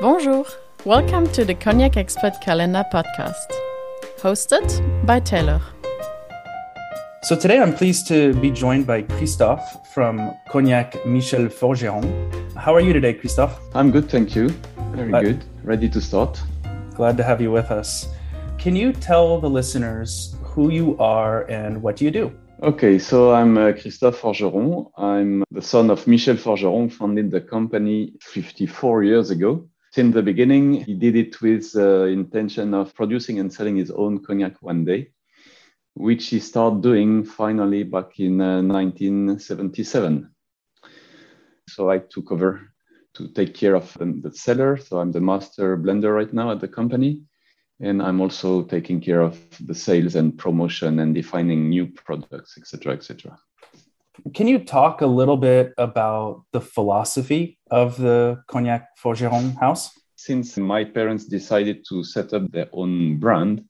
Bonjour. Welcome to the Cognac Expert Calendar podcast, hosted by Taylor. So today I'm pleased to be joined by Christophe from Cognac Michel Forgeron. How are you today, Christophe? I'm good, thank you. Very uh, good. Ready to start. Glad to have you with us. Can you tell the listeners who you are and what do you do? Okay, so I'm uh, Christophe Forgeron. I'm the son of Michel Forgeron, founded the company 54 years ago. Since the beginning, he did it with the uh, intention of producing and selling his own cognac one day, which he started doing finally back in uh, 1977. So I took over to take care of the cellar. So I'm the master blender right now at the company. And I'm also taking care of the sales and promotion and defining new products, etc., etc. Can you talk a little bit about the philosophy of the Cognac Forgeron house? Since my parents decided to set up their own brand,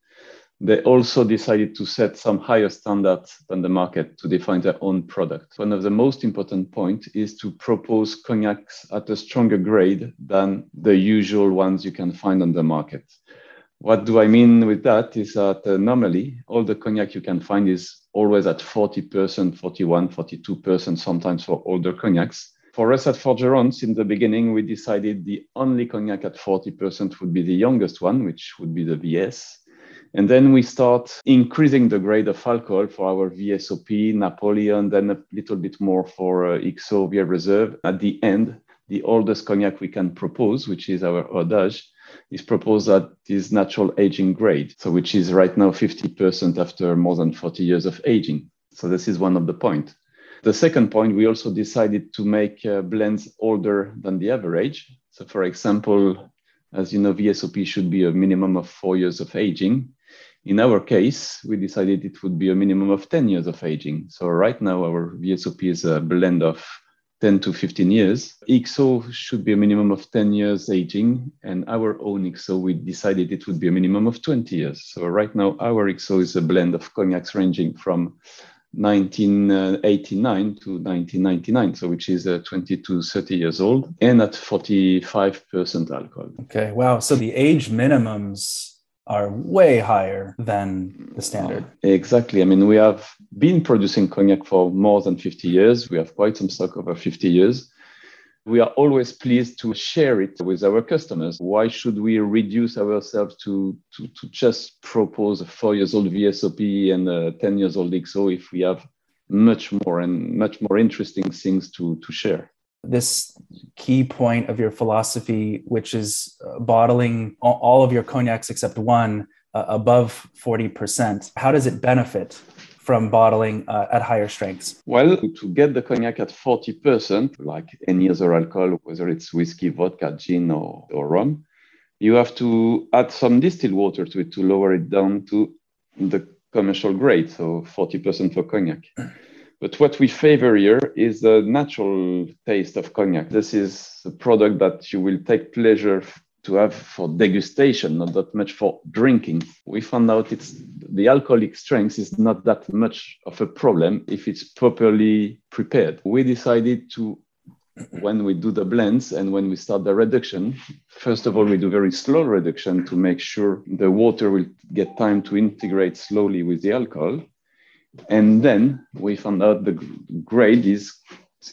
they also decided to set some higher standards than the market to define their own product. One of the most important points is to propose cognacs at a stronger grade than the usual ones you can find on the market. What do I mean with that is that uh, normally all the cognac you can find is always at 40%, 41, 42%, sometimes for older cognacs. For us at Forgerons, in the beginning, we decided the only cognac at 40% would be the youngest one, which would be the VS. And then we start increasing the grade of alcohol for our VSOP, Napoleon, then a little bit more for uh, XO, Reserve. At the end, the oldest cognac we can propose, which is our Hors is proposed at this natural aging grade, so which is right now 50% after more than 40 years of aging. So this is one of the point. The second point, we also decided to make uh, blends older than the average. So for example, as you know, VSOP should be a minimum of four years of aging. In our case, we decided it would be a minimum of 10 years of aging. So right now, our VSOP is a blend of 10 to 15 years. XO should be a minimum of 10 years aging, and our own XO, we decided it would be a minimum of 20 years. So right now, our XO is a blend of cognacs ranging from 1989 to 1999, so which is uh, 20 to 30 years old, and at 45% alcohol. Okay, wow. So the age minimums are way higher than the standard. Exactly. I mean, we have been producing cognac for more than 50 years. We have quite some stock over 50 years. We are always pleased to share it with our customers. Why should we reduce ourselves to, to, to just propose a four years old VSOP and a 10 years old XO if we have much more and much more interesting things to, to share? this key point of your philosophy, which is uh, bottling all of your cognacs except one uh, above 40%. How does it benefit from bottling uh, at higher strengths? Well, to get the cognac at 40%, like any other alcohol, whether it's whiskey, vodka, gin, or, or rum, you have to add some distilled water to it to lower it down to the commercial grade, so 40% for cognac. But what we favor here is the natural taste of cognac. This is a product that you will take pleasure to have for degustation, not that much for drinking. We found out it's the alcoholic strength is not that much of a problem if it's properly prepared. We decided to when we do the blends and when we start the reduction, first of all, we do very slow reduction to make sure the water will get time to integrate slowly with the alcohol. And then we found out the grade is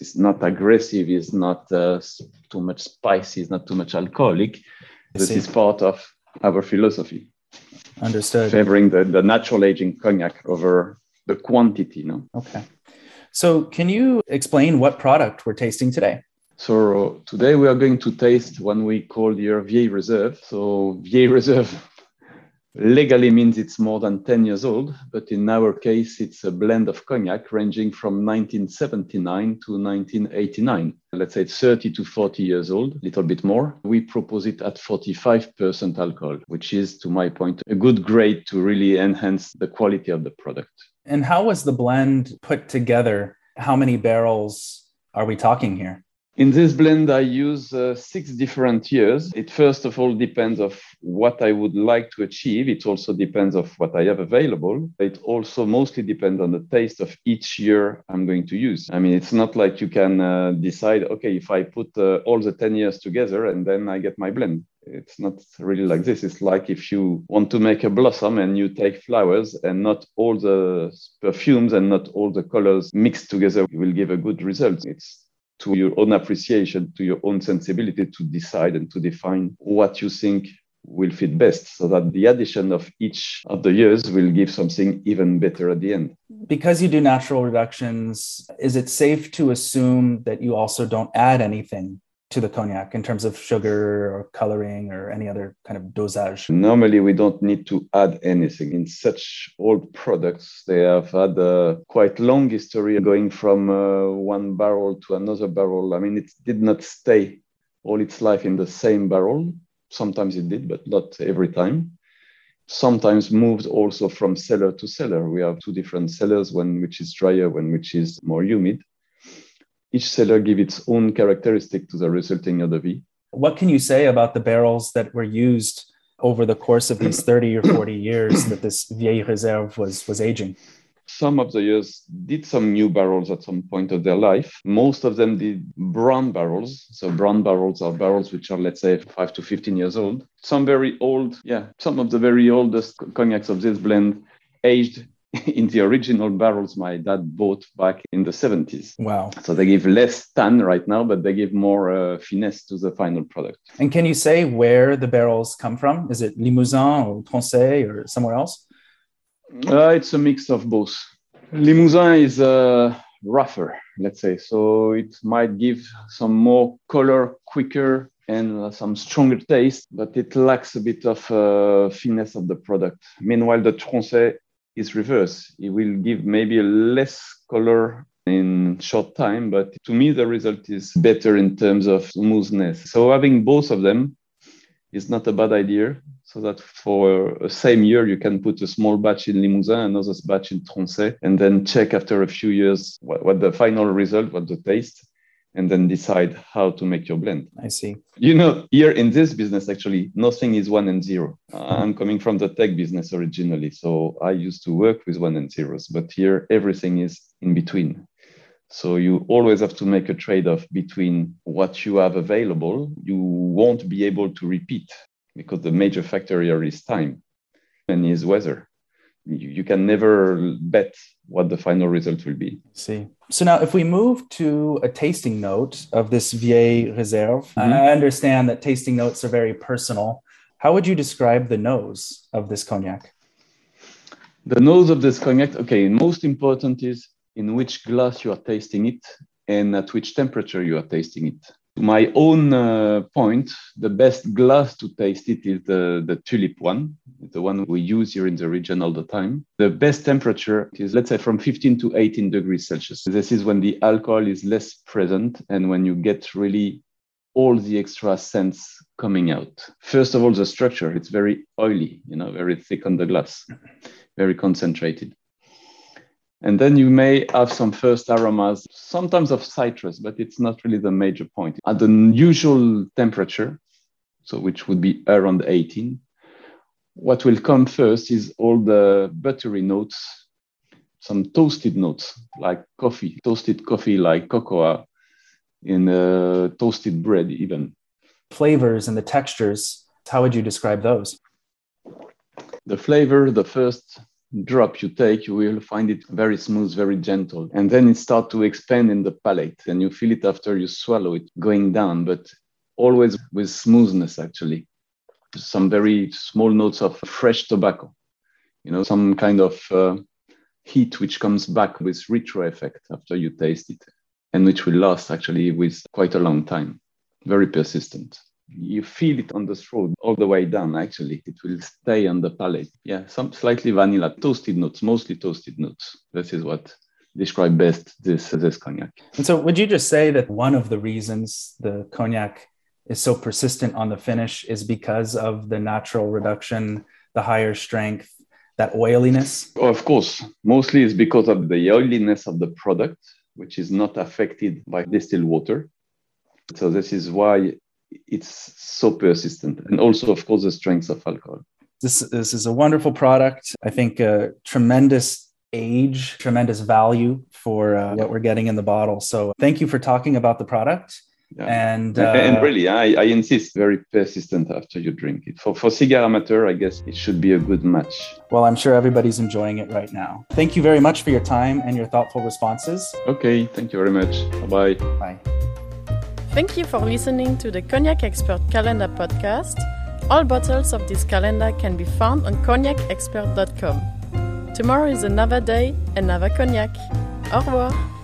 is not aggressive, is not uh, too much spicy, is not too much alcoholic. This is part of our philosophy. Understood. Favoring the, the natural aging cognac over the quantity. No? Okay. So, can you explain what product we're tasting today? So, today we are going to taste one we call your Vieille Reserve. So, Vieille Reserve legally means it's more than 10 years old, but in our case, it's a blend of cognac ranging from 1979 to 1989. Let's say it's 30 to 40 years old, a little bit more. We propose it at 45% alcohol, which is, to my point, a good grade to really enhance the quality of the product. And how was the blend put together? How many barrels are we talking here? In this blend, I use uh, six different years. It first of all depends of what I would like to achieve. It also depends of what I have available. It also mostly depends on the taste of each year I'm going to use. I mean, it's not like you can uh, decide, okay, if I put uh, all the 10 years together and then I get my blend. It's not really like this. It's like if you want to make a blossom and you take flowers and not all the perfumes and not all the colors mixed together will give a good result. It's to your own appreciation, to your own sensibility to decide and to define what you think will fit best so that the addition of each of the years will give something even better at the end. Because you do natural reductions, is it safe to assume that you also don't add anything to the cognac in terms of sugar or coloring or any other kind of dosage? Normally, we don't need to add anything. In such old products, they have had a quite long history going from uh, one barrel to another barrel. I mean, it did not stay all its life in the same barrel. Sometimes it did, but not every time. Sometimes moved also from cellar to cellar. We have two different cellars, one which is drier, one which is more humid each cellar give its own characteristic to the resulting eau de vie. What can you say about the barrels that were used over the course of these 30 or 40 years that this vieille réserve was, was aging? Some of the years did some new barrels at some point of their life. Most of them did brown barrels. So brown barrels are barrels which are, let's say, five to 15 years old. Some very old, yeah, some of the very oldest cognacs of this blend aged in the original barrels my dad bought back in the 70s. Wow. So they give less tan right now, but they give more uh, finesse to the final product. And can you say where the barrels come from? Is it Limousin or Tronçais or somewhere else? Uh, it's a mix of both. Limousin is uh, rougher, let's say. So it might give some more color quicker and uh, some stronger taste, but it lacks a bit of uh, finesse of the product. Meanwhile, the Tronçais is reverse. It will give maybe a less color in short time, but to me the result is better in terms of smoothness. So having both of them is not a bad idea. So that for same year you can put a small batch in Limousin, another batch in Tronçais, and then check after a few years what, what the final result, what the taste, and then decide how to make your blend. I see. You know, here in this business, actually, nothing is one and zero. Mm-hmm. I'm coming from the tech business originally. So I used to work with one and zeros, but here everything is in between. So you always have to make a trade off between what you have available. You won't be able to repeat because the major factor here is time and is weather you, you can never bet what the final result will be. See. So now, if we move to a tasting note of this vieille réserve, mm-hmm. I understand that tasting notes are very personal. How would you describe the nose of this cognac? The nose of this cognac, okay, most important is in which glass you are tasting it and at which temperature you are tasting it my own uh, point, the best glass to taste it is the, the tulip one, the one we use here in the region all the time. The best temperature is, let's say, from 15 to 18 degrees Celsius. This is when the alcohol is less present and when you get really all the extra scents coming out. First of all, the structure, it's very oily, you know, very thick on the glass, very concentrated. And then you may have some first aromas, sometimes of citrus, but it's not really the major point. At the usual temperature, so which would be around 18, what will come first is all the buttery notes, some toasted notes like coffee, toasted coffee like cocoa, in uh, toasted bread even. Flavors and the textures, how would you describe those? The flavor, the first drop you take, you will find it very smooth, very gentle. And then it starts to expand in the palate and you feel it after you swallow it going down, but always with smoothness, actually. Some very small notes of fresh tobacco, you know, some kind of uh, heat which comes back with retro effect after you taste it and which will last actually with quite a long time. Very persistent you feel it on the throat all the way down actually. It will stay on the palate. Yeah some slightly vanilla toasted notes mostly toasted notes this is what describe best this this cognac. And so would you just say that one of the reasons the cognac is so persistent on the finish is because of the natural reduction the higher strength that oiliness? Of course. Mostly it's because of the oiliness of the product which is not affected by distilled water. So this is why it's so persistent. And also, of course, the strength of alcohol. This, this is a wonderful product. I think a tremendous age, tremendous value for uh, what we're getting in the bottle. So thank you for talking about the product. Yeah. And, uh, and really, I, I insist very persistent after you drink it. For, for cigar amateur, I guess it should be a good match. Well, I'm sure everybody's enjoying it right now. Thank you very much for your time and your thoughtful responses. Okay, thank you very much. Bye-bye. Bye. Thank you for listening to the Cognac Expert Calendar podcast. All bottles of this calendar can be found on cognacexpert.com. Tomorrow is another day, another cognac. Au revoir.